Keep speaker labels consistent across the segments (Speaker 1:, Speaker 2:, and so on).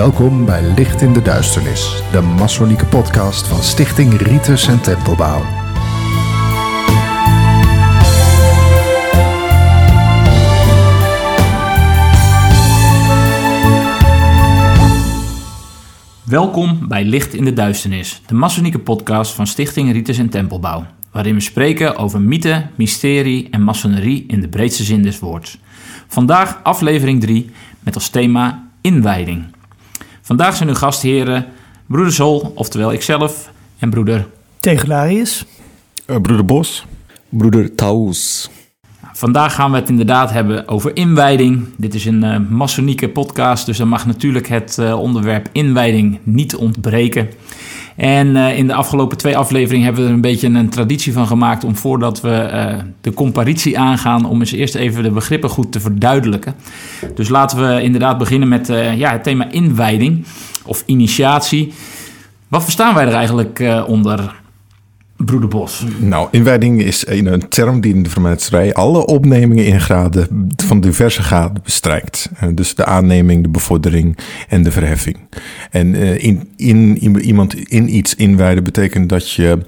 Speaker 1: Welkom bij Licht in de Duisternis, de Masonieke podcast van Stichting Ritus en Tempelbouw.
Speaker 2: Welkom bij Licht in de Duisternis, de Masonieke podcast van Stichting Ritus en Tempelbouw, waarin we spreken over mythe, mysterie en masonerie in de breedste zin des woords. Vandaag aflevering 3 met als thema inwijding. Vandaag zijn uw gastheren broeder Sol, oftewel ikzelf, en broeder.
Speaker 3: Tegelarius.
Speaker 4: Uh, broeder Bos.
Speaker 5: Broeder Taus.
Speaker 2: Vandaag gaan we het inderdaad hebben over inwijding. Dit is een uh, masonieke podcast, dus dan mag natuurlijk het uh, onderwerp inwijding niet ontbreken. En uh, in de afgelopen twee afleveringen hebben we er een beetje een traditie van gemaakt om voordat we de comparitie aangaan, om eens eerst even de begrippen goed te verduidelijken. Dus laten we inderdaad beginnen met ja, het thema inwijding of initiatie. Wat verstaan wij er eigenlijk onder? Broeder Bos.
Speaker 4: Nou, inwijding is een, term die in de vermenserij alle opnemingen in graden van diverse graden bestrijkt. dus de aanneming, de bevordering en de verheffing. En in, in, in iemand in iets inwijden betekent dat je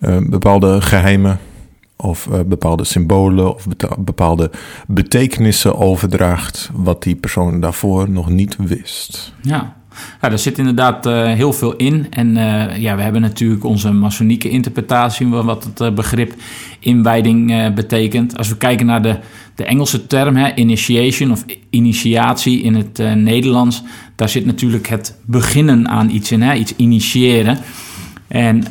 Speaker 4: uh, bepaalde geheimen of bepaalde symbolen of bepaalde betekenissen overdraagt wat die persoon daarvoor nog niet wist.
Speaker 2: Ja, ja, daar zit inderdaad uh, heel veel in. En uh, ja, we hebben natuurlijk onze masonieke interpretatie van wat het uh, begrip inwijding betekent. Als we kijken naar de, de Engelse term, hè, initiation of initiatie in het Nederlands, daar zit natuurlijk het beginnen aan iets in, hè, iets initiëren. En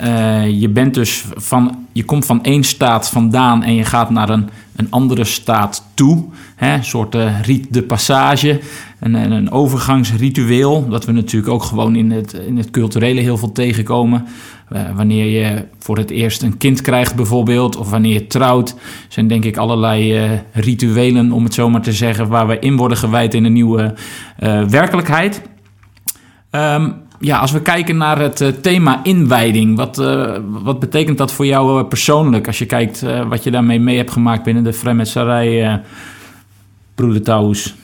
Speaker 2: je bent dus van, je komt van één staat vandaan en je gaat naar een, een andere staat toe. Hè, een soort riet de passage een, een overgangsritueel. Dat we natuurlijk ook gewoon in het, in het culturele heel veel tegenkomen. Uh, wanneer je voor het eerst een kind krijgt bijvoorbeeld, of wanneer je trouwt, zijn denk ik allerlei uh, rituelen, om het zo maar te zeggen, waar we in worden gewijd in een nieuwe uh, werkelijkheid. Um, ja, als we kijken naar het thema inwijding, wat, wat betekent dat voor jou persoonlijk? Als je kijkt wat je daarmee mee hebt gemaakt binnen de broeder Taus.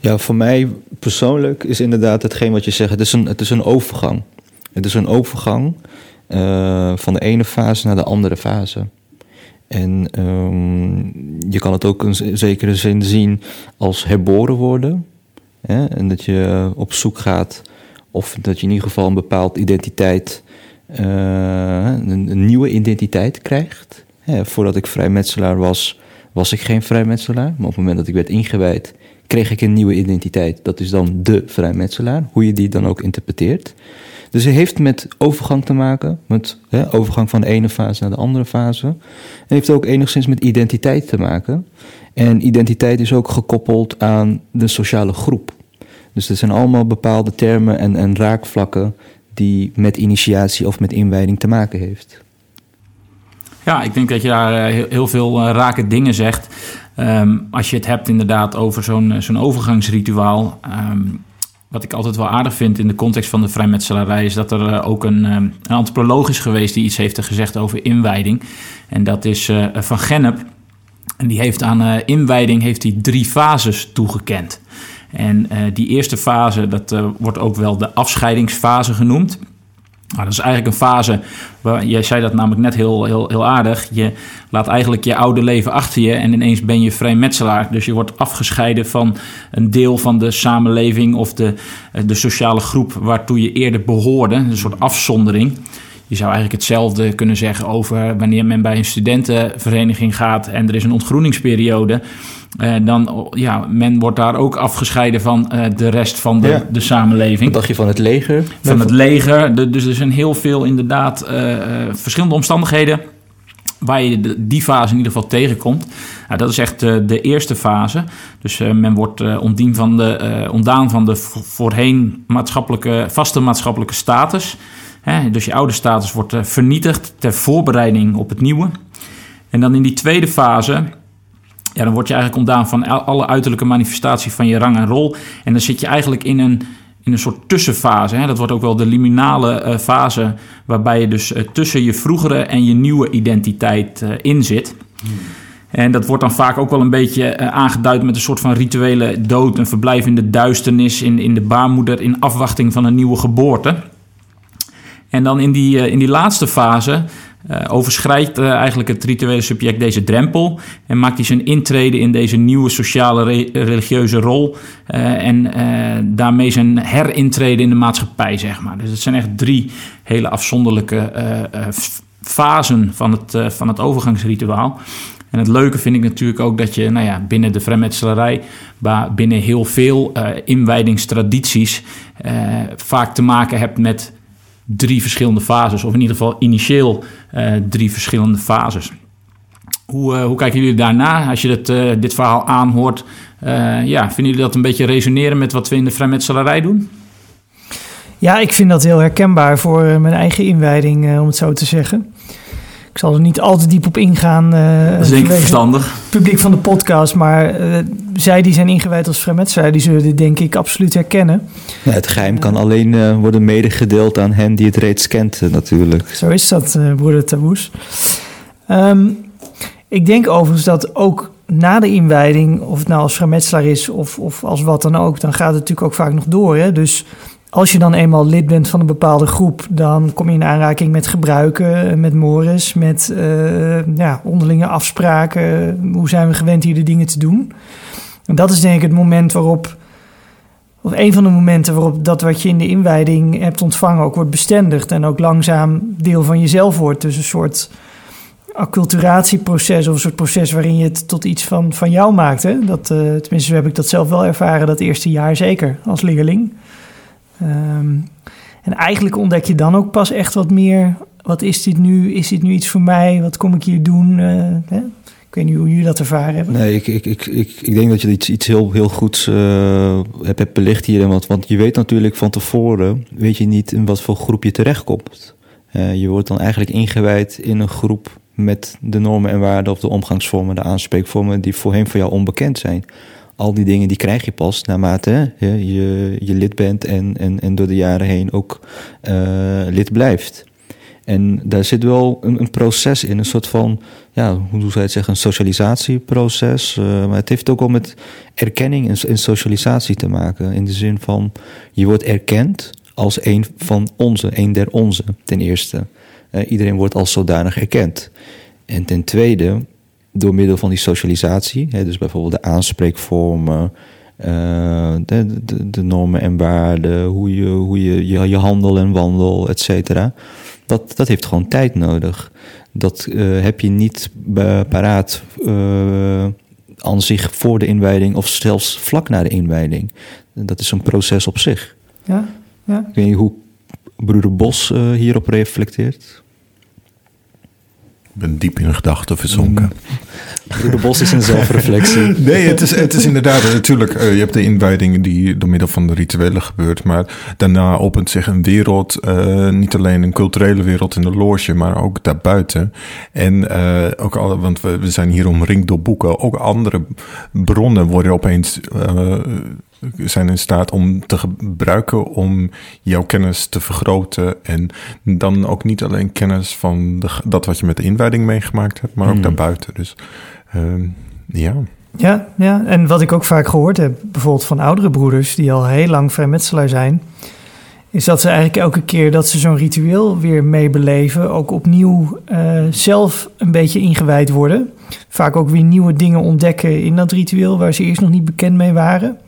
Speaker 5: Ja, voor mij persoonlijk is inderdaad hetgeen wat je zegt. Het is een, het is een overgang. Het is een overgang uh, van de ene fase naar de andere fase. En um, je kan het ook in zekere zin zien als herboren worden. Hè? En dat je op zoek gaat, of dat je in ieder geval een bepaald identiteit, uh, een, een, nieuwe identiteit krijgt. Hè? Voordat ik vrijmetselaar was, was ik geen vrijmetselaar. Maar op het moment dat ik werd ingewijd, kreeg ik een nieuwe identiteit. Dat is dan de vrijmetselaar, hoe je die dan ook interpreteert. Dus het heeft met overgang te maken, met hè, overgang van de ene fase naar de andere fase. En heeft ook enigszins met identiteit te maken. En identiteit is ook gekoppeld aan de sociale groep. Dus er zijn allemaal bepaalde termen en, en raakvlakken die met initiatie of met inwijding te maken heeft.
Speaker 2: Ja, ik denk dat je daar eh, heel veel eh, rake dingen zegt. Um, als je het hebt inderdaad over zo'n eh, zo'n overgangsrituaal. Um, wat ik altijd wel aardig vind in de context van de vrijmetselarij... is dat er ook een, een antropoloog is geweest die iets heeft gezegd over inwijding. En dat is Van Gennep. En die heeft aan inwijding heeft hij drie fases toegekend. En die eerste fase, dat wordt ook wel de afscheidingsfase genoemd... Nou, dat is eigenlijk een fase, waar, jij zei dat namelijk net heel, heel, heel aardig. Je laat eigenlijk je oude leven achter je en ineens ben je vrijmetselaar. Dus je wordt afgescheiden van een deel van de samenleving of de, de sociale groep waartoe je eerder behoorde. Een soort afzondering. Je zou eigenlijk hetzelfde kunnen zeggen over wanneer men bij een studentenvereniging gaat en er is een ontgroeningsperiode. Uh, dan, ja, men wordt daar ook afgescheiden van uh, de rest van de, ja. de samenleving.
Speaker 5: Wat dacht je van het leger?
Speaker 2: Van het leger. De, dus er zijn heel veel inderdaad uh, verschillende omstandigheden waar je de, die fase in ieder geval tegenkomt. Nou, dat is echt de eerste fase. Dus men wordt ontdien van de, ontdaan van de voorheen maatschappelijke, vaste maatschappelijke status. Hè, dus je oude status wordt vernietigd ter voorbereiding op het nieuwe. En dan in die tweede fase ja, dan word je eigenlijk ontdaan van alle uiterlijke manifestatie van je rang en rol. En dan zit je eigenlijk in een, in een soort tussenfase. Hè? Dat wordt ook wel de liminale uh, fase, waarbij je dus uh, tussen je vroegere en je nieuwe identiteit uh, in zit. Hmm. En dat wordt dan vaak ook wel een beetje aangeduid met een soort van rituele dood, een verblijf in de duisternis, in, in de baarmoeder, in afwachting van een nieuwe geboorte. En dan in die, in die laatste fase uh, overschrijdt uh, eigenlijk het rituele subject deze drempel en maakt hij zijn intrede in deze nieuwe sociale re religieuze rol en daarmee zijn herintrede in de maatschappij, zeg maar. Dus het zijn echt drie hele afzonderlijke fasen van het, van het overgangsrituaal. En het leuke vind ik natuurlijk ook dat je nou ja, binnen de vrijmetselarij, binnen heel veel inwijdingstradities, vaak te maken hebt met drie verschillende fases, of in ieder geval initieel uh, drie verschillende fases. Hoe, uh, hoe kijken jullie daarna als je dit, uh, dit verhaal aanhoort? ja, vinden jullie dat een beetje resoneren met wat we in de vrijmetselarij doen?
Speaker 3: Ja, ik vind dat heel herkenbaar voor mijn eigen inwijding, om het zo te zeggen. Ik zal er niet al te diep op ingaan.
Speaker 2: Dat is denk ik verstandig.
Speaker 3: publiek van de podcast. Maar zij die zijn ingewijd als vrijmetselaar, die zullen dit denk ik absoluut herkennen.
Speaker 5: Ja, het geheim kan alleen uh, worden medegedeeld aan hen die het reeds kent natuurlijk.
Speaker 3: Zo is dat, broeder Taboes. Um, ik denk overigens dat ook na de inwijding, of het nou als vrijmetselaar is of, of als wat dan ook, dan gaat het natuurlijk ook vaak nog door. Hè? Dus als je dan eenmaal lid bent van een bepaalde groep, dan kom je in aanraking met gebruiken, met mores, met uh, ja, onderlinge afspraken. Hoe zijn we gewend hier de dingen te doen? En dat is denk ik het moment waarop, of een van de momenten waarop dat wat je in de inwijding hebt ontvangen ook wordt bestendigd en ook langzaam deel van jezelf wordt. Dus een soort acculturatieproces of een soort proces waarin je het tot iets van, van jou maakt. Hè? Dat, uh, tenminste, heb ik dat zelf wel ervaren dat eerste jaar zeker als leerling. Um, en eigenlijk ontdek je dan ook pas echt wat meer. Wat is dit nu? Is dit nu iets voor mij? Wat kom ik hier doen? Uh, hè? Weet niet hoe jullie dat ervaren hebben.
Speaker 5: Nee, ik, ik, ik, ik, ik denk dat je iets, iets heel, heel goeds uh, hebt, belicht hier. Want, want je weet natuurlijk van tevoren, weet je niet in wat voor groep je terechtkomt. Uh, je wordt dan eigenlijk ingewijd in een groep met de normen en waarden of de omgangsvormen, de aanspreekvormen die voorheen voor jou onbekend zijn al die dingen die krijg je pas naarmate je, je, lid bent en, en, en door de jaren heen ook uh, lid blijft. En daar zit wel een, een, proces in, een soort van, ja, hoe zou je het zeggen, een socialisatieproces. Uh, maar het heeft ook wel met erkenning en, socialisatie te maken. In de zin van, je wordt erkend als een van onze, een der onze, ten eerste. Uh, iedereen wordt als zodanig erkend. En ten tweede, door middel van die socialisatie, hè, dus bijvoorbeeld de aanspreekvormen, de, de, de, normen en waarden, hoe je, hoe je, je, je handel en wandel, et cetera. Dat, dat heeft gewoon tijd nodig. Dat uh, heb je niet paraat uh, aan zich voor de inwijding of zelfs vlak na de inwijding. Dat is een proces op zich.
Speaker 3: Ja, ja.
Speaker 5: Ik weet niet hoe broeder Bos hierop reflecteert
Speaker 4: ben diep in gedachten verzonken.
Speaker 5: De bos is een zelfreflectie.
Speaker 4: nee, het is, het is inderdaad natuurlijk. Uh, je hebt de inwijdingen die door middel van de rituelen gebeurt. Maar daarna opent zich een wereld. Uh, niet alleen een culturele wereld in de loge, maar ook daarbuiten. En uh, ook al, want we, we zijn hier omringd door boeken. Ook andere bronnen worden opeens zijn in staat om te gebruiken om jouw kennis te vergroten. En dan ook niet alleen kennis van de, dat wat je met de inwijding meegemaakt hebt, maar ook hmm. daarbuiten. Dus uh, ja.
Speaker 3: Ja, ja, en wat ik ook vaak gehoord heb, bijvoorbeeld van oudere broeders die al heel lang vrijmetselaar zijn, is dat ze eigenlijk elke keer dat ze zo'n ritueel weer meebeleven, ook opnieuw uh, zelf een beetje ingewijd worden. Vaak ook weer nieuwe dingen ontdekken in dat ritueel waar ze eerst nog niet bekend mee waren.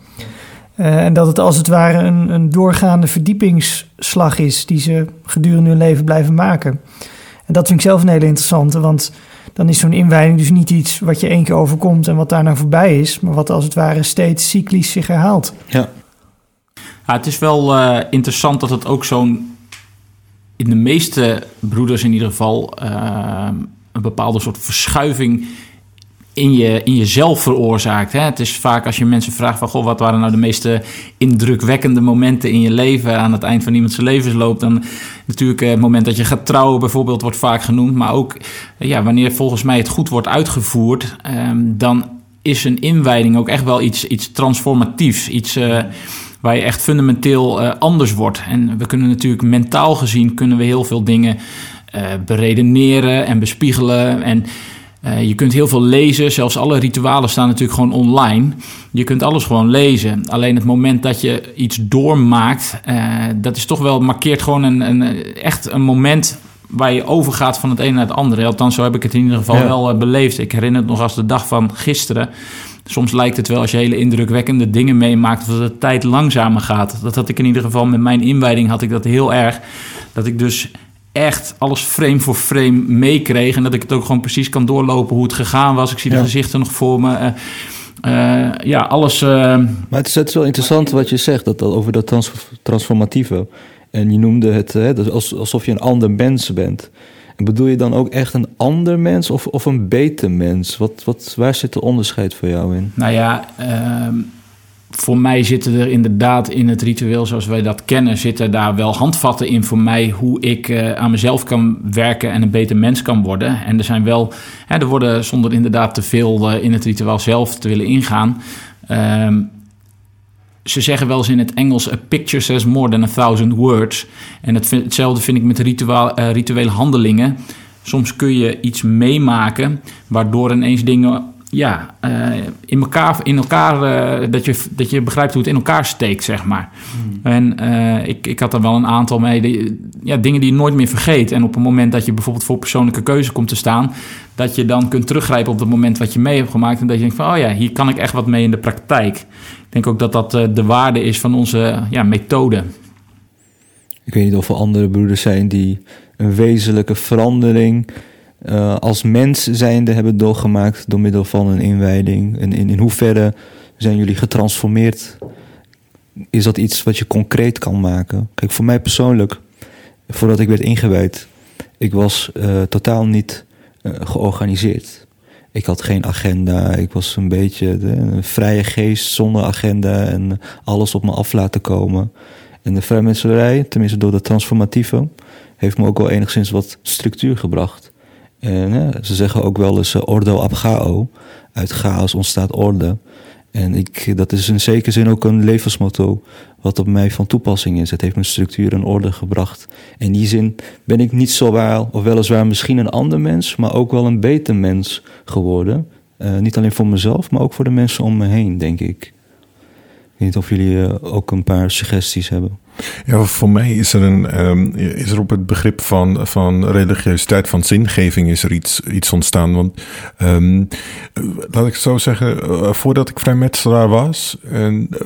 Speaker 3: Uh, en dat het als het ware een, een, doorgaande verdiepingsslag is die ze gedurende hun leven blijven maken. En dat vind ik zelf een hele interessante, want dan is zo'n inwijding dus niet iets wat je één keer overkomt en wat daarna voorbij is, maar wat als het ware steeds cyclisch zich herhaalt.
Speaker 5: Ja.
Speaker 2: ja het is wel uh, interessant dat het ook zo'n, in de meeste broeders in ieder geval, uh, een bepaalde soort verschuiving in, je, in jezelf veroorzaakt. Hè? Het is vaak als je mensen vraagt van... Goh, wat waren nou de meeste indrukwekkende momenten in je leven... aan het eind van iemands levensloop... dan natuurlijk eh, het moment dat je gaat trouwen bijvoorbeeld... wordt vaak genoemd. Maar ook eh, ja, wanneer volgens mij het goed wordt uitgevoerd... Ehm, dan is een inwijding ook echt wel iets, iets transformatiefs. Iets... Uh, waar je echt fundamenteel anders wordt. En we kunnen natuurlijk mentaal gezien kunnen we heel veel dingen beredeneren en bespiegelen. En Eh, je kunt heel veel lezen, zelfs alle ritualen staan natuurlijk gewoon online. Je kunt alles gewoon lezen. Alleen het moment dat je iets doormaakt, uh, dat is toch wel, markeert gewoon een, een, echt een moment waar je overgaat van het ene naar het andere. Althans, zo heb ik het in ieder geval
Speaker 5: Ja.
Speaker 2: wel eh, beleefd. Ik herinner het nog als de dag van gisteren. Soms lijkt het wel als je hele indrukwekkende dingen meemaakt, of dat de tijd langzamer gaat. Dat had ik in ieder geval met mijn inwijding had ik dat heel erg. Dat ik dus echt alles frame voor frame meekreeg. En dat ik het ook gewoon precies kan doorlopen hoe het gegaan was. Ik zie de
Speaker 5: Ja.
Speaker 2: gezichten nog voor me. Eh, eh, ja, alles. eh,
Speaker 5: Maar het is, het is wel interessant wat je zegt dat, dat over dat trans- transformatieve. En je noemde het hè, alsof je een ander mens bent. En bedoel je dan ook echt een ander mens of, of een beter mens? Wat, wat, waar zit de onderscheid voor jou in?
Speaker 2: Nou ja, ehm, voor mij zitten er inderdaad in het ritueel zoals wij dat kennen, zitten daar wel handvatten in voor mij hoe ik eh, aan mezelf kan werken en een beter mens kan worden. En er zijn wel, hè, er worden zonder inderdaad te veel eh, in het ritueel zelf te willen ingaan. ehm, ze zeggen wel eens in het Engels: A picture says more than a thousand words. En hetzelfde vind ik met ritueel, eh, rituele handelingen. Soms kun je iets meemaken waardoor ineens dingen ja, eh, in elkaar, in elkaar eh, dat, je, dat je begrijpt hoe het in elkaar steekt, zeg maar. En eh, ik, ik had er wel een aantal mee, die, ja, dingen die je nooit meer vergeet. En op het moment dat je bijvoorbeeld voor persoonlijke keuze komt te staan, dat je dan kunt teruggrijpen op het moment wat je mee hebt gemaakt. En dat je denkt van, oh ja, hier kan ik echt wat mee in de praktijk. Ik denk ook dat dat de waarde is van onze ja, methode.
Speaker 5: Ik weet niet of er andere broeders zijn die een wezenlijke verandering eh, als mens zijnde hebben doorgemaakt door middel van een inwijding. En in, in hoeverre zijn jullie getransformeerd? Is dat iets wat je concreet kan maken? Kijk, voor mij persoonlijk, voordat ik werd ingewijd, ik was eh, totaal niet eh, georganiseerd. Ik had geen agenda. Ik was een beetje een vrije geest zonder agenda en alles op me af laten komen. En de vrijmetselarij, tenminste door de transformatieve, heeft me ook wel enigszins wat structuur gebracht. En hè, ze zeggen ook wel eens eh, ordo ab chao. Uit chaos ontstaat orde. En ik, dat is in zekere zin ook een levensmotto wat op mij van toepassing is. Het heeft me structuur en orde gebracht. In die zin ben ik niet zo waar, of weliswaar misschien een ander mens, maar ook wel een beter mens geworden. Eh, niet alleen voor mezelf, maar ook voor de mensen om me heen, denk ik. Ik weet niet of jullie eh, ook een paar suggesties hebben.
Speaker 4: Ja, voor mij is er, een, ehm, is er op het begrip van, van religiositeit, van zingeving, is er iets, iets ontstaan. Want ehm, eh, laat ik zo zeggen, eh, voordat ik vrijmetselaar was,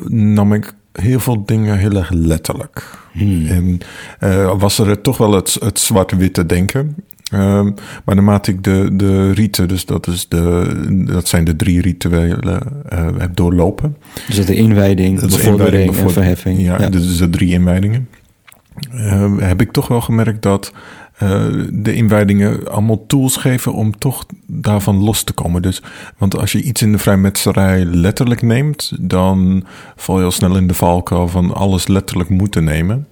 Speaker 4: nam ik heel veel dingen heel erg letterlijk. En eh, was er toch wel het, het zwart-witte denken. Ehm, maar naarmate ik de, de riten, dus dat, is de, dat zijn de drie rituelen, eh, heb doorlopen.
Speaker 5: Dus dat de inwijding,
Speaker 4: Dat is
Speaker 5: bevordering
Speaker 4: inwijding,
Speaker 5: en verheffing.
Speaker 4: Ja, dus de drie inwijdingen. Eh, heb ik toch wel gemerkt dat eh, de inwijdingen allemaal tools geven om toch daarvan los te komen. Dus, want als je iets in de vrijmetserij letterlijk neemt, dan val je al snel in de valkuil van alles letterlijk moeten nemen.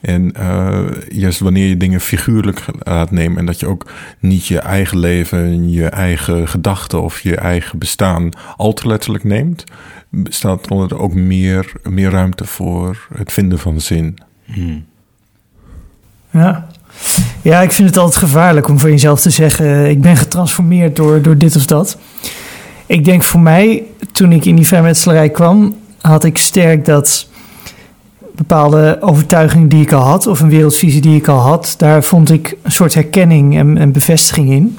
Speaker 4: En eh, juist wanneer je dingen figuurlijk laat nemen en dat je ook niet je eigen leven, je eigen gedachten of je eigen bestaan al te letterlijk neemt, bestaat er ook meer, meer ruimte voor het vinden van zin.
Speaker 3: Ja. Ja, ik vind het altijd gevaarlijk om voor jezelf te zeggen: eh, ik ben getransformeerd door, door dit of dat. Ik denk voor mij, toen ik in die vrijmetselarij kwam, had ik sterk dat bepaalde overtuigingen die ik al had, of een wereldvisie die ik al had, daar vond ik een soort herkenning en, en bevestiging in.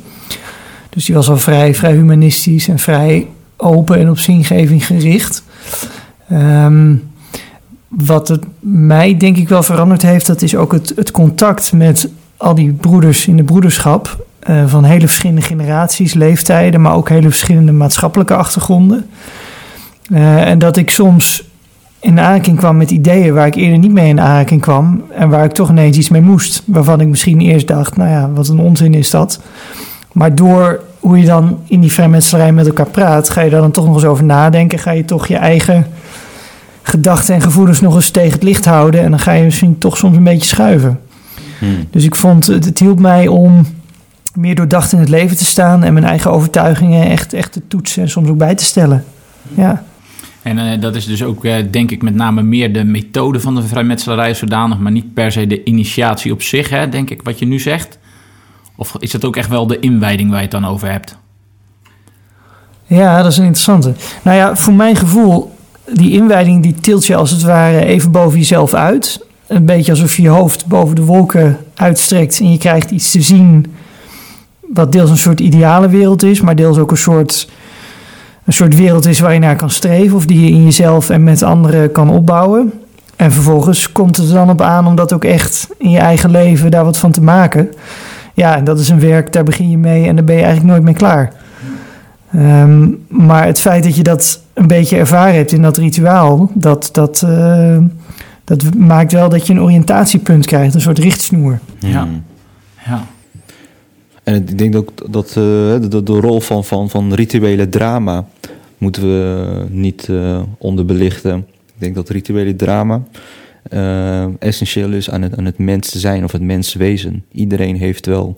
Speaker 3: Dus die was al vrij, vrij humanistisch en vrij open en op zingeving gericht. Ehm, wat het mij denk ik wel veranderd heeft, dat is ook het, het contact met al die broeders in de broederschap. eh, van hele verschillende generaties, leeftijden, maar ook hele verschillende maatschappelijke achtergronden. Eh, en dat ik soms in aanraking kwam met ideeën waar ik eerder niet mee in aanraking kwam. En waar ik toch ineens iets mee moest. Waarvan ik misschien eerst dacht, nou ja, wat een onzin is dat. Maar door hoe je dan in die vrijmetselarij met elkaar praat, ga je daar dan toch nog eens over nadenken. Ga je toch je eigen gedachten en gevoelens nog eens tegen het licht houden. En dan ga je misschien toch soms een beetje schuiven. Dus ik vond, het, het hielp mij om meer doordacht in het leven te staan. En mijn eigen overtuigingen echt, echt te toetsen en soms ook bij te stellen. Ja,
Speaker 2: En eh, dat is dus ook, eh, denk ik, met name meer de methode van de vrijmetselarij zodanig, maar niet per se de initiatie op zich, hè, denk ik, wat je nu zegt. Of is het ook echt wel de inwijding waar je het dan over hebt?
Speaker 3: Ja, dat is een interessante. Nou ja, voor mijn gevoel, die inwijding die tilt je als het ware even boven jezelf uit. Een beetje alsof je je hoofd boven de wolken uitstrekt en je krijgt iets te zien wat deels een soort ideale wereld is, maar deels ook een soort, een soort wereld is waar je naar kan streven of die je in jezelf en met anderen kan opbouwen. En vervolgens komt het er dan op aan om dat ook echt in je eigen leven daar wat van te maken. Ja, en dat is een werk, daar begin je mee en daar ben je eigenlijk nooit mee klaar. Ehm, maar het feit dat je dat een beetje ervaren hebt in dat rituaal, dat, dat, eh, dat maakt wel dat je een oriëntatiepunt krijgt, een soort richtsnoer.
Speaker 2: Ja. Ja.
Speaker 5: En ik denk ook dat eh, de, de, de rol van, van, van rituele drama moeten we niet eh, onderbelichten. Ik denk dat rituele drama eh, essentieel is aan het, aan het mens zijn of het menswezen. Iedereen heeft wel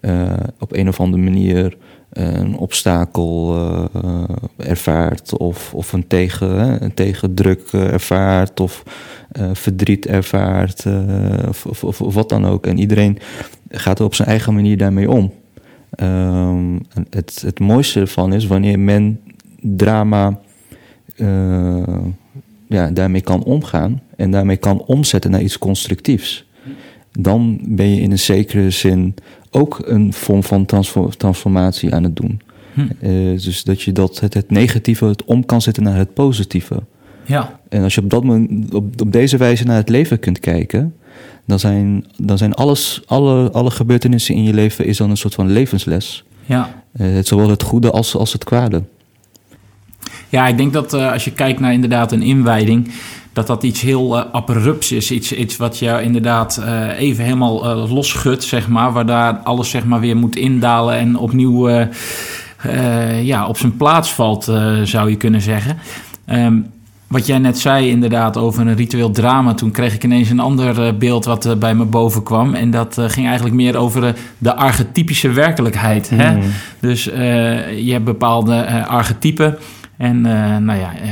Speaker 5: eh, op een of andere manier een obstakel eh, ervaart of, of een, tegen, een tegendruk eh, ervaart of eh, verdriet ervaart of, of, of, wat dan ook. En iedereen gaat er op zijn eigen manier daarmee om. Ehm, het, het mooiste ervan is wanneer men drama ja, daarmee kan omgaan en daarmee kan omzetten naar iets constructiefs. Dan ben je in een zekere zin ook een vorm van transfo- transformatie aan het doen.
Speaker 2: Hm.
Speaker 5: Eh, dus dat je dat, het, het negatieve het om kan zetten naar het positieve.
Speaker 2: Ja.
Speaker 5: En als je op, dat moment, op, op deze wijze naar het leven kunt kijken, dan zijn, dan zijn alles, alle, alle gebeurtenissen in je leven is dan een soort van levensles.
Speaker 2: Ja.
Speaker 5: Eh, het, zowel het goede als, als het kwade.
Speaker 2: Ja, ik denk dat eh, als je kijkt naar inderdaad een inwijding, dat dat iets heel eh abrupts is. Iets, iets wat je inderdaad eh, even helemaal losschudt, zeg maar. Waar daar alles zeg maar weer moet indalen en opnieuw ja, op zijn plaats valt, zou je kunnen zeggen. Ehm, wat jij net zei inderdaad over een ritueel drama, toen kreeg ik ineens een ander beeld wat bij me boven kwam. En dat ging eigenlijk meer over de, archetypische werkelijkheid. Hè? Dus eh, je hebt bepaalde archetypen. En eh, nou ja, eh,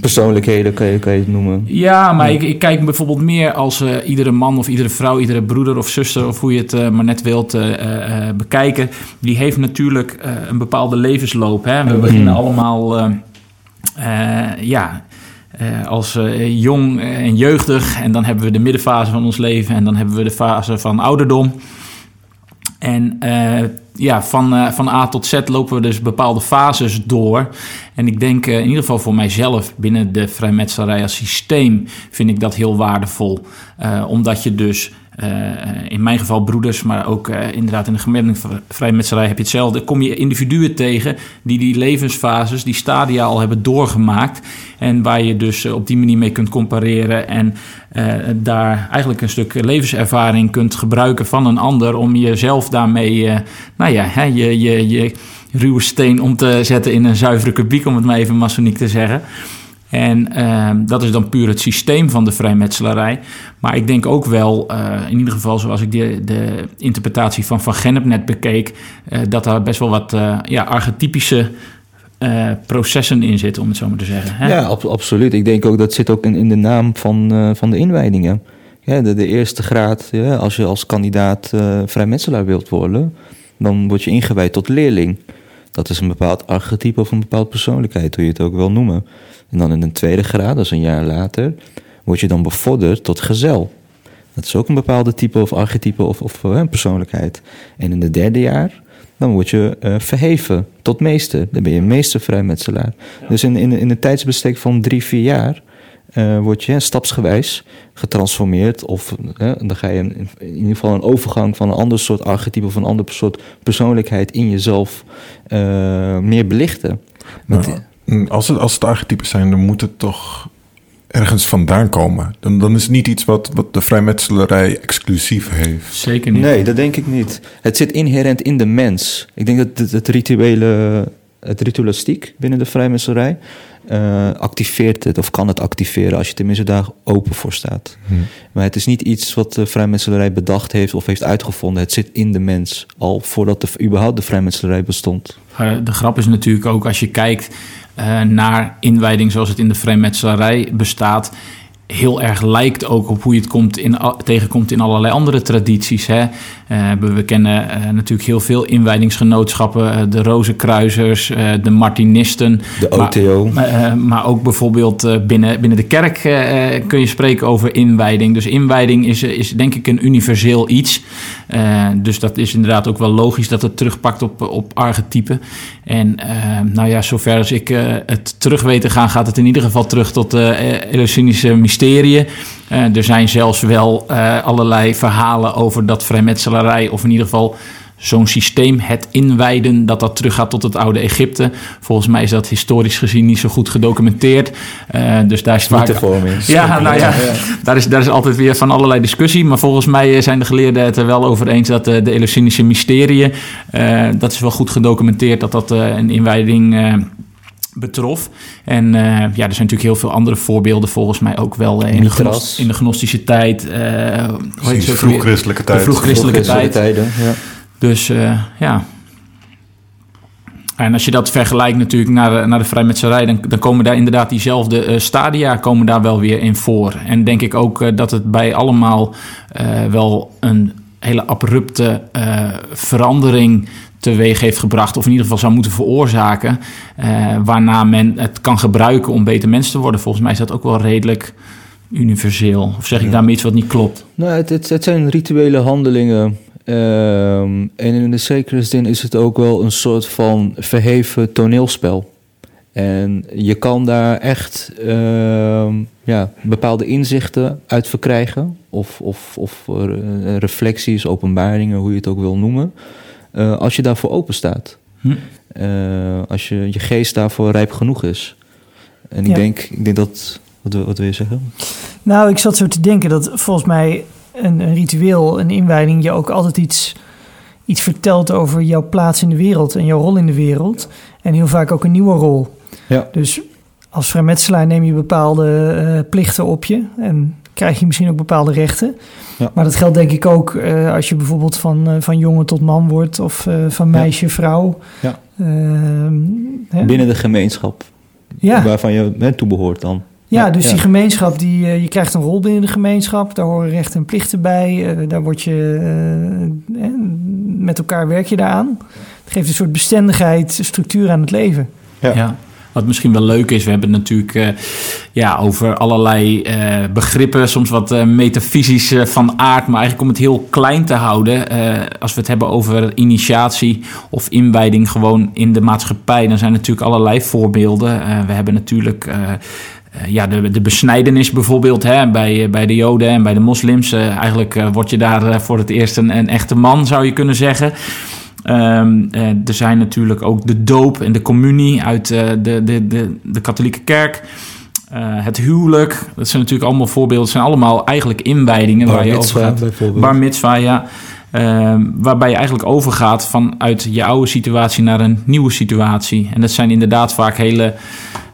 Speaker 5: Persoonlijkheden kan je, kan je het noemen.
Speaker 2: ja, maar ik, ik kijk bijvoorbeeld meer als eh, iedere man of iedere vrouw, iedere broeder of zuster, of hoe je het maar net wilt eh, eh, eh, bekijken, die heeft natuurlijk eh, een bepaalde levensloop. Hè? We beginnen allemaal, eh, eh, ja. eh, als jong en jeugdig. En dan hebben we de middenfase van ons leven. En dan hebben we de fase van ouderdom. En eh, ja, van, eh, van A tot Z lopen we dus bepaalde fases door. En ik denk eh, in ieder geval voor mijzelf binnen de vrijmetselarij als systeem vind ik dat heel waardevol. Omdat je dus in mijn geval broeders, maar ook eh, inderdaad in de gemiddelde v- vrijmetselarij heb je hetzelfde. Kom je individuen tegen die die levensfases, die stadia al hebben doorgemaakt. En waar je dus eh, op die manier mee kunt compareren en eh, daar eigenlijk een stuk levenservaring kunt gebruiken van een ander om jezelf daarmee, eh, nou ja, hè, je, je, je ruwe steen om te zetten in een zuivere kubiek, om het maar even maçoniek te zeggen. En eh, dat is dan puur het systeem van de vrijmetselarij. Maar ik denk ook wel, eh, in ieder geval zoals ik de, de interpretatie van Van Gennep net bekeek, eh, dat daar best wel wat eh, ja, archetypische processen in zitten, om het zo maar te zeggen. Hè?
Speaker 5: Ja, ab- absoluut. Ik denk ook dat zit ook in, in de naam van, van de inwijdingen. De, eerste graad, als je als kandidaat vrijmetselaar wilt worden, dan word je ingewijd tot leerling. Dat is een bepaald archetype of een bepaalde persoonlijkheid, hoe je het ook wil noemen. En dan in een tweede graad, dat is een jaar later, word je dan bevorderd tot gezel. Dat is ook een bepaalde type of archetype of, of eh, persoonlijkheid. En in het derde jaar, dan word je eh, verheven tot meester. Dan ben je meester vrijmetselaar. Dus in, in, in een tijdsbestek van drie, vier jaar eh, word je stapsgewijs getransformeerd. Of eh, dan ga je in, in ieder geval een overgang van een ander soort archetype of een ander soort persoonlijkheid in jezelf eh, meer belichten. Met-
Speaker 4: als, het, als het archetypes zijn, dan moet het toch ergens vandaan komen. Dan, dan is het niet iets wat, wat de vrijmetselarij exclusief heeft.
Speaker 2: Zeker niet.
Speaker 5: Nee, dat denk ik niet. Het zit inherent in de mens. Ik denk dat het, het rituele, het ritualistiek binnen de vrijmetselarij eh, activeert het of kan het activeren als je tenminste daar open voor staat. Maar het is niet iets wat de vrijmetselarij bedacht heeft of heeft uitgevonden. Het zit in de mens al voordat de, überhaupt de vrijmetselarij bestond.
Speaker 2: Uh, de grap is natuurlijk ook als je kijkt naar inwijding zoals het in de vrijmetselarij bestaat. Heel erg lijkt ook op hoe je het komt in, tegenkomt in allerlei andere tradities. Hè. Eh, we, we kennen eh, natuurlijk heel veel inwijdingsgenootschappen, eh, de Rozenkruisers, de Martinisten.
Speaker 5: De OTO.
Speaker 2: maar, maar ook bijvoorbeeld binnen, binnen de kerk kun je spreken over inwijding. Dus inwijding is, is denk ik een universeel iets. Dus dat is inderdaad ook wel logisch dat het terugpakt op, op archetypen. En nou ja, zover als ik het terug weet te gaan, gaat het in ieder geval terug tot de uh, Eleusinische Eh, er zijn zelfs wel eh, allerlei verhalen over dat vrijmetselarij, of in ieder geval zo'n systeem, het inwijden, dat dat teruggaat tot het oude Egypte. Volgens mij is dat historisch gezien niet zo goed gedocumenteerd. Eh, dus daar is vaak... Ja, nou ja, Daar, is, daar is altijd weer van allerlei discussie. Maar volgens mij zijn de geleerden het er wel over eens dat eh, de Eleusinische mysteriën, eh, dat is wel goed gedocumenteerd dat dat een inwijding betrof. En eh, ja, er zijn natuurlijk heel veel andere voorbeelden volgens mij ook wel eh, in, de, gnos- in de gnostische tijd. eh, hoe heet
Speaker 4: Precies,
Speaker 2: ze ook
Speaker 4: vroeg
Speaker 2: weer?
Speaker 4: christelijke
Speaker 2: De
Speaker 4: tijd.
Speaker 2: vroeg-christelijke tijd.
Speaker 5: tijden. Ja.
Speaker 2: Dus eh, ja. En als je dat vergelijkt natuurlijk naar, naar de vrijmetserij, dan, dan komen daar inderdaad diezelfde eh, stadia komen daar wel weer in voor. En denk ik ook eh, dat het bij allemaal eh, wel een hele abrupte eh, verandering teweeg heeft gebracht, of in ieder geval zou moeten veroorzaken, eh, waarna men het kan gebruiken om beter mens te worden. Volgens mij is dat ook wel redelijk universeel. Of zeg ik daarmee iets wat niet klopt?
Speaker 5: Nou, het, het, het zijn rituele handelingen. ehm, en in de zekere zin is het ook wel een soort van verheven toneelspel. En je kan daar echt ehm, ja, bepaalde inzichten uit verkrijgen. Of, of, of eh, reflecties, openbaringen, hoe je het ook wil noemen. Eh, als je daarvoor open staat.
Speaker 2: Hm.
Speaker 5: Eh, als je, je geest daarvoor rijp genoeg is. En ik,
Speaker 3: Ja.
Speaker 5: denk, ik denk dat... Wat, wil- wat wil je zeggen?
Speaker 3: Nou, ik zat zo te denken dat volgens mij een, een ritueel, een inwijding, je ook altijd iets, iets vertelt over jouw plaats in de wereld en jouw rol in de wereld. En heel vaak ook een nieuwe rol.
Speaker 5: Ja.
Speaker 3: Dus als vrijmetselaar neem je bepaalde eh, plichten op je en krijg je misschien ook bepaalde rechten.
Speaker 5: Ja.
Speaker 3: Maar dat geldt denk ik ook eh, als je bijvoorbeeld van, eh, van jongen tot man wordt of eh, van meisje, vrouw.
Speaker 5: Ja.
Speaker 3: Ehm, hè?
Speaker 5: Binnen de gemeenschap
Speaker 3: ja.
Speaker 5: waarvan je hè, toe behoort dan.
Speaker 3: Ja, dus
Speaker 5: ja.
Speaker 3: die gemeenschap, die, je krijgt een rol binnen de gemeenschap. Daar horen rechten en plichten bij. eh, daar word je, met elkaar werk je daaraan. Het geeft een soort bestendigheid, structuur aan het leven.
Speaker 5: Ja.
Speaker 2: Wat misschien wel leuk is, we hebben natuurlijk eh, ja, over allerlei eh, begrippen, soms wat eh, metafysisch van aard, maar eigenlijk om het heel klein te houden, als we het hebben over initiatie of inwijding gewoon in de maatschappij, dan zijn er natuurlijk allerlei voorbeelden. We hebben natuurlijk ja, de, de besnijdenis bijvoorbeeld hè, bij, bij de Joden en bij de moslims. Eigenlijk word je daar voor het eerst een echte man, zou je kunnen zeggen. Ehm, eh, er zijn natuurlijk ook de doop en de communie uit eh, de, de, de, de katholieke kerk. Eh, het huwelijk, dat zijn natuurlijk allemaal voorbeelden. Het zijn allemaal eigenlijk inwijdingen
Speaker 5: Bar
Speaker 2: waar je over gaat. Bar mitzvah, ja. Ehm, waarbij je eigenlijk overgaat vanuit je oude situatie naar een nieuwe situatie. En dat zijn inderdaad vaak hele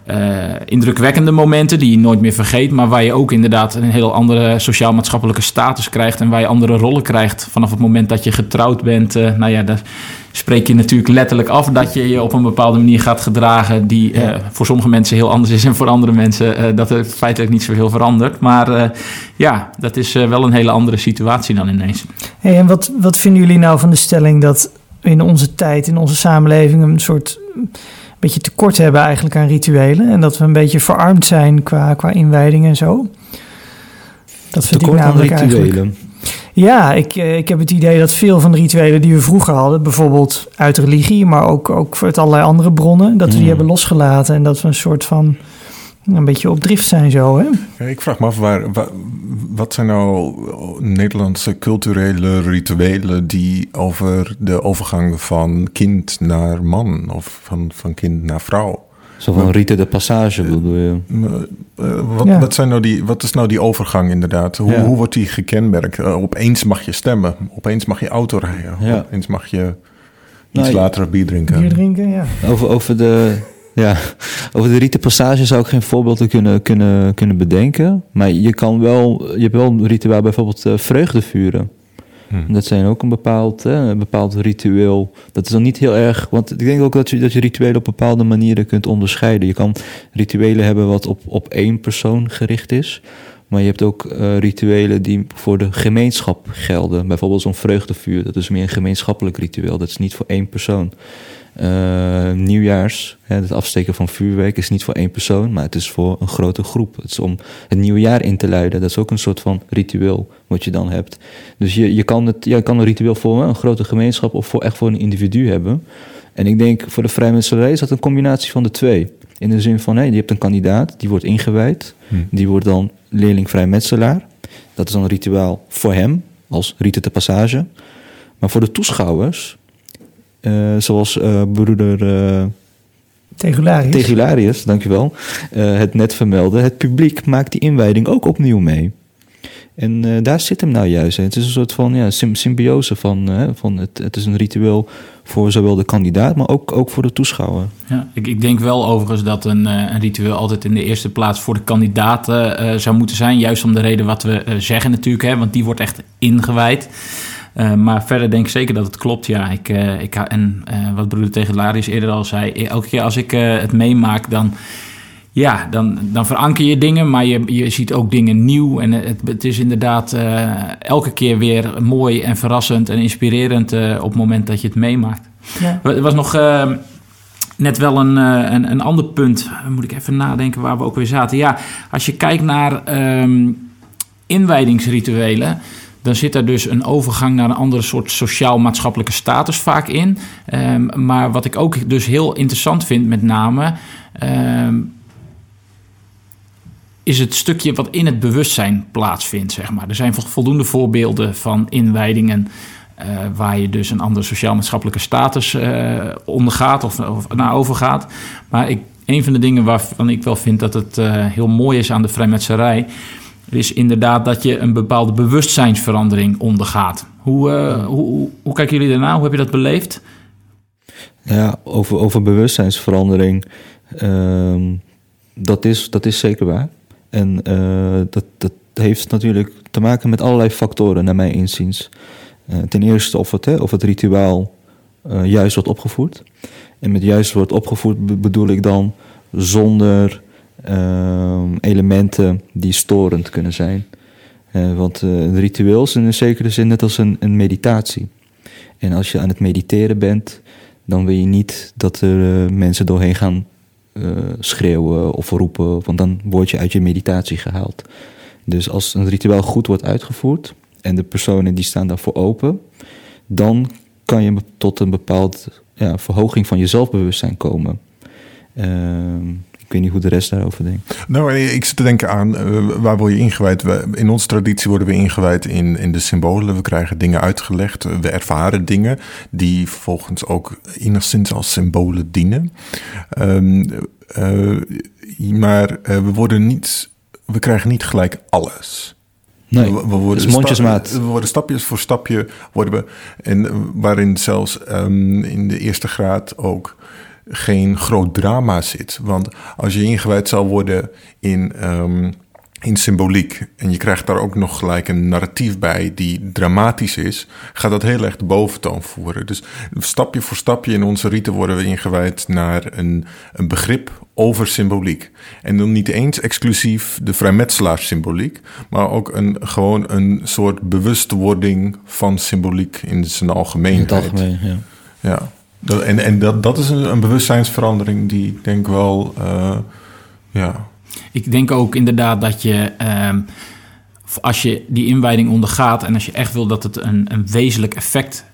Speaker 2: eh, indrukwekkende momenten die je nooit meer vergeet. Maar waar je ook inderdaad een heel andere sociaal-maatschappelijke status krijgt. En waar je andere rollen krijgt vanaf het moment dat je getrouwd bent. Eh, nou ja, daar spreek je natuurlijk letterlijk af dat je je op een bepaalde manier gaat gedragen. Die eh, voor sommige mensen heel anders is en voor andere mensen dat er feitelijk niet zoveel verandert. Maar ja, dat is wel een hele andere situatie dan ineens.
Speaker 3: Hey, en wat, wat vinden jullie nou van de stelling dat in onze tijd, in onze samenleving, een soort beetje tekort hebben eigenlijk aan rituelen? En dat we een beetje verarmd zijn qua, qua inwijding en zo? Dat vind
Speaker 5: Tekort
Speaker 3: ik
Speaker 5: aan
Speaker 3: namelijk eigenlijk.
Speaker 5: rituelen.
Speaker 3: Ja, ik, eh, ik heb het idee dat veel van de rituelen die we vroeger hadden, bijvoorbeeld uit religie, maar ook, ook uit allerlei andere bronnen, dat we die
Speaker 5: Hmm.
Speaker 3: hebben losgelaten en dat we een soort van een beetje op drift zijn zo, hè?
Speaker 4: Ja, ik vraag me af, waar, wa- wat zijn nou Nederlandse culturele rituelen die over de overgang van kind naar man of van, van kind naar vrouw?
Speaker 5: Zo van rite de passage bedoel je.
Speaker 4: Eh, wat,
Speaker 3: Ja.
Speaker 4: wat, zijn nou die, wat is nou die overgang inderdaad? Hoe,
Speaker 5: Ja.
Speaker 4: hoe wordt die gekenmerkt? Eh, opeens mag je stemmen, opeens mag je auto rijden,
Speaker 5: Ja.
Speaker 4: opeens mag je iets
Speaker 5: Nou,
Speaker 4: later bier drinken.
Speaker 3: Bier drinken, ja.
Speaker 5: Over, over, de, ja, over de rite passage zou ik geen voorbeelden kunnen, kunnen, kunnen bedenken. Maar je kan wel, je hebt wel een ritueel bijvoorbeeld eh, vreugdevuren.
Speaker 4: Hm.
Speaker 5: Dat zijn ook een bepaald, hè, een bepaald ritueel. Dat is dan niet heel erg. Want ik denk ook dat je, dat je rituelen op bepaalde manieren kunt onderscheiden. Je kan rituelen hebben wat op, op één persoon gericht is. Maar je hebt ook eh, rituelen die voor de gemeenschap gelden. Bijvoorbeeld zo'n vreugdevuur, dat is meer een gemeenschappelijk ritueel. Dat is niet voor één persoon. Uh, nieuwjaars, hè, het afsteken van vuurwerk, is niet voor één persoon, maar het is voor een grote groep. Het is om het nieuwe jaar in te luiden. Dat is ook een soort van ritueel wat je dan hebt. Dus je, je, kan, het, je kan een ritueel voor een grote gemeenschap of voor, echt voor een individu hebben. En ik denk voor de vrijmetselarij is dat een combinatie van de twee. In de zin van, hé, je hebt een kandidaat, die wordt ingewijd. Hm. Die wordt dan leerling vrijmetselaar. Dat is dan een ritueel voor hem, als rite de passage. Maar voor de toeschouwers zoals uh, broeder uh,
Speaker 3: Tegularius.
Speaker 5: Tegularius, dankjewel, het net vermelde. Het publiek maakt die inwijding ook opnieuw mee. En daar zit hem nou juist. Het is een soort van ja, symbiose van, van het, het is een ritueel voor zowel de kandidaat, maar ook, ook voor de toeschouwer.
Speaker 2: Ja, ik, ik denk wel overigens dat een, een ritueel altijd in de eerste plaats voor de kandidaat zou moeten zijn. Juist om de reden wat we zeggen natuurlijk, hè, want die wordt echt ingewijd. Uh, maar verder denk ik zeker dat het klopt. Ja, ik, uh, ik, en uh, wat broeder tegen Larius eerder al zei, elke keer als ik het meemaak, dan, ja, dan, dan veranker je dingen, maar je, je ziet ook dingen nieuw. En het, het is inderdaad elke keer weer mooi en verrassend en inspirerend op het moment dat je het meemaakt. Ja. Er was nog net wel een, een, een, ander punt, moet ik even nadenken waar we ook weer zaten. Ja, als je kijkt naar um, inwijdingsrituelen dan zit er dus een overgang naar een andere soort sociaal-maatschappelijke status vaak in. Um, maar wat ik ook dus heel interessant vind, met name. Um, is het stukje wat in het bewustzijn plaatsvindt, zeg maar. Er zijn voldoende voorbeelden van inwijdingen... Uh, waar je dus een andere sociaal-maatschappelijke status uh, ondergaat of, naar overgaat. Maar ik, een van de dingen waarvan ik wel vind dat het uh, heel mooi is aan de vrijmetserij is inderdaad dat je een bepaalde bewustzijnsverandering ondergaat. Hoe, uh, hoe, hoe, kijken jullie daarna? Hoe heb je dat beleefd?
Speaker 5: Ja, over, over bewustzijnsverandering. Uh, dat, is, dat is zeker waar. En uh, dat, dat heeft natuurlijk te maken met allerlei factoren, naar mijn inziens. Uh, ten eerste of het, hè, of het rituaal juist wordt opgevoerd. En met juist wordt opgevoerd bedoel ik dan zonder Ehm, elementen die storend kunnen zijn. Uh, want uh, een ritueel is in een zekere zin net als een, een, meditatie. En als je aan het mediteren bent, dan wil je niet dat er uh, mensen doorheen gaan schreeuwen of roepen, want dan word je uit je meditatie gehaald. Dus als een ritueel goed wordt uitgevoerd en de personen die staan daarvoor open, dan kan je tot een bepaald ja, verhoging van je zelfbewustzijn komen. Ehm, weet niet hoe de rest daarover denkt.
Speaker 4: Nou, ik zit te denken aan, uh, waar word je ingewijd? We, in onze traditie worden we ingewijd in, in de symbolen. We krijgen dingen uitgelegd. We ervaren dingen die volgens ook enigszins als symbolen dienen. Um, uh, maar uh, we worden niet, we krijgen niet gelijk alles.
Speaker 5: Nee, we, we worden mondjesmaat.
Speaker 4: we worden stapjes voor stapje, worden we, en waarin zelfs um, in de eerste graad ook geen groot drama zit. Want als je ingewijd zal worden in, um, in symboliek en je krijgt daar ook nog gelijk een narratief bij die dramatisch is, gaat dat heel erg de boventoon voeren. Dus stapje voor stapje in onze riten worden we ingewijd naar een, een begrip over symboliek. En dan niet eens exclusief de vrijmetselaars-symboliek, maar ook een, gewoon een soort bewustwording van symboliek in zijn algemeenheid.
Speaker 5: In het algemeen, ja.
Speaker 4: Ja. Dat, en en dat, dat is een, een bewustzijnsverandering die ik denk wel, uh, ja.
Speaker 2: Ik denk ook inderdaad dat je, uh, als je die inwijding ondergaat en als je echt wil dat het een, een wezenlijk effect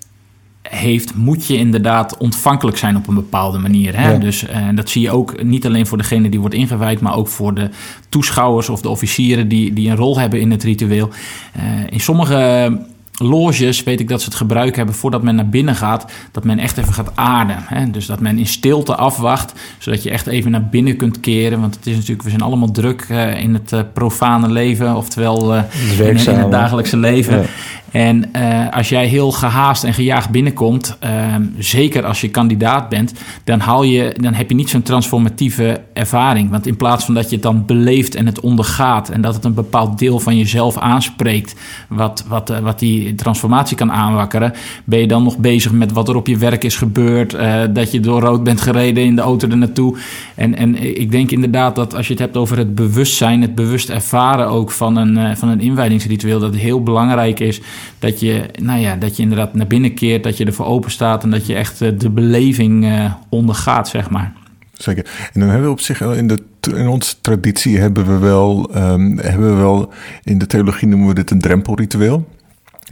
Speaker 2: heeft, moet je inderdaad ontvankelijk zijn op een bepaalde manier. Hè? Dus uh, dat zie je ook niet alleen voor degene die wordt ingewijd, maar ook voor de toeschouwers of de officieren die, die een rol hebben in het ritueel. Uh, in sommige loges weet ik dat ze het gebruik hebben voordat men naar binnen gaat, dat men echt even gaat aarden. Hè? Dus dat men in stilte afwacht, zodat je echt even naar binnen kunt keren. Want het is natuurlijk, we zijn allemaal druk uh, in het uh, profane leven, oftewel uh, in, in, het dagelijkse leven. En eh, als jij heel gehaast en gejaagd binnenkomt, ehm, zeker als je kandidaat bent, dan, haal je, dan heb je niet zo'n transformatieve ervaring. Want in plaats van dat je het dan beleeft en het ondergaat en dat het een bepaald deel van jezelf aanspreekt, wat, wat, eh, wat die transformatie kan aanwakkeren, ben je dan nog bezig met wat er op je werk is gebeurd, eh, dat je door rood bent gereden in de auto er naartoe. En, en ik denk inderdaad dat als je het hebt over het bewustzijn, het bewust ervaren ook van een, van een inwijdingsritueel, dat heel belangrijk is dat je, nou ja, dat je inderdaad naar binnen keert, dat je ervoor open staat en dat je echt de beleving ondergaat, zeg maar.
Speaker 4: Zeker. En dan hebben we op zich in, de, in onze traditie hebben we wel, um, hebben we wel, in de theologie noemen we dit een drempelritueel.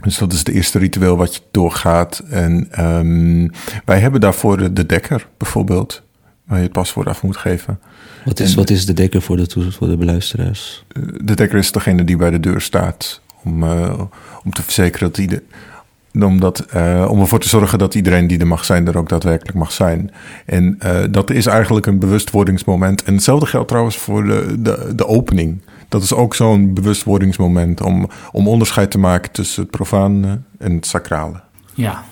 Speaker 4: Dus dat is het eerste ritueel wat je doorgaat. En um, wij hebben daarvoor de, de dekker bijvoorbeeld, waar je het paswoord af moet geven.
Speaker 5: Wat is, wat is de dekker voor de, voor de beluisteraars?
Speaker 4: Eh, de dekker is degene die bij de deur staat om, uh, om te verzekeren dat ieder omdat, uh, om ervoor te zorgen dat iedereen die er mag zijn, er ook daadwerkelijk mag zijn. En uh, dat is eigenlijk een bewustwordingsmoment. En hetzelfde geldt trouwens voor de, de, de opening. Dat is ook zo'n bewustwordingsmoment om, om onderscheid te maken tussen het profane en het sacrale.
Speaker 2: Ja,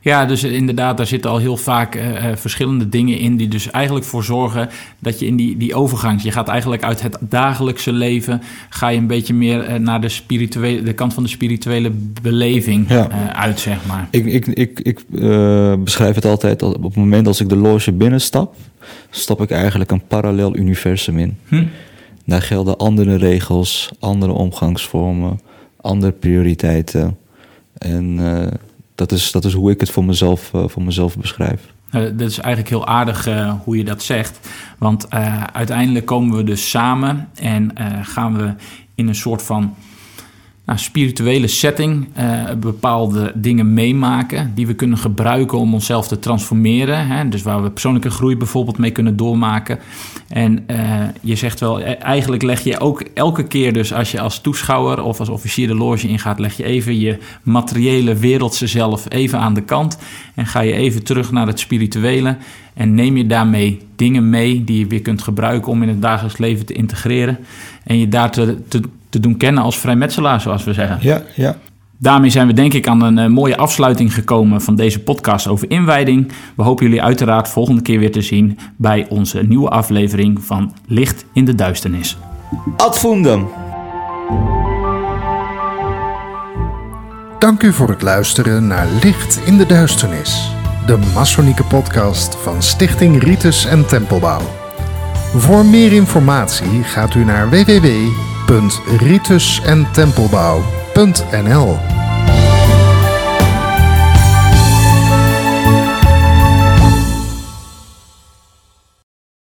Speaker 2: ja, dus inderdaad, daar zitten al heel vaak uh, verschillende dingen in die dus eigenlijk voor zorgen dat je in die, die overgang, je gaat eigenlijk uit het dagelijkse leven, ga je een beetje meer uh, naar de, spirituele, de kant van de spirituele beleving ja. uit, zeg maar.
Speaker 5: Ik, ik, ik, ik beschrijf het altijd, op het moment als ik de loge binnenstap, stap ik eigenlijk een parallel universum in. Hm? Daar gelden andere regels, andere omgangsvormen, andere prioriteiten. En dat is, dat is hoe ik het voor mezelf, uh, voor mezelf beschrijf.
Speaker 2: Dat is eigenlijk heel aardig uh, hoe je dat zegt. Want uiteindelijk komen we dus samen en gaan we in een soort van nou, spirituele setting uh, bepaalde dingen meemaken die we kunnen gebruiken om onszelf te transformeren. Hè? Dus waar we persoonlijke groei bijvoorbeeld mee kunnen doormaken. En uh, je zegt wel, e-, eigenlijk leg je ook elke keer dus als je als toeschouwer of als officier de loge ingaat, leg je even je materiële wereldse zelf even aan de kant en ga je even terug naar het spirituele en neem je daarmee dingen mee die je weer kunt gebruiken om in het dagelijks leven te integreren en je daar te te doen kennen als vrijmetselaar, zoals we zeggen.
Speaker 5: Ja, ja.
Speaker 2: Daarmee zijn we denk ik aan een uh, mooie afsluiting gekomen van deze podcast over inwijding. We hopen jullie uiteraard volgende keer weer te zien bij onze nieuwe aflevering van Licht in de Duisternis.
Speaker 5: Ad fundum.
Speaker 1: Dank u voor het luisteren naar Licht in de Duisternis, de Masonieke podcast van Stichting Ritus en Tempelbouw. Voor meer informatie gaat u naar www www.ritusentempelbouw.nl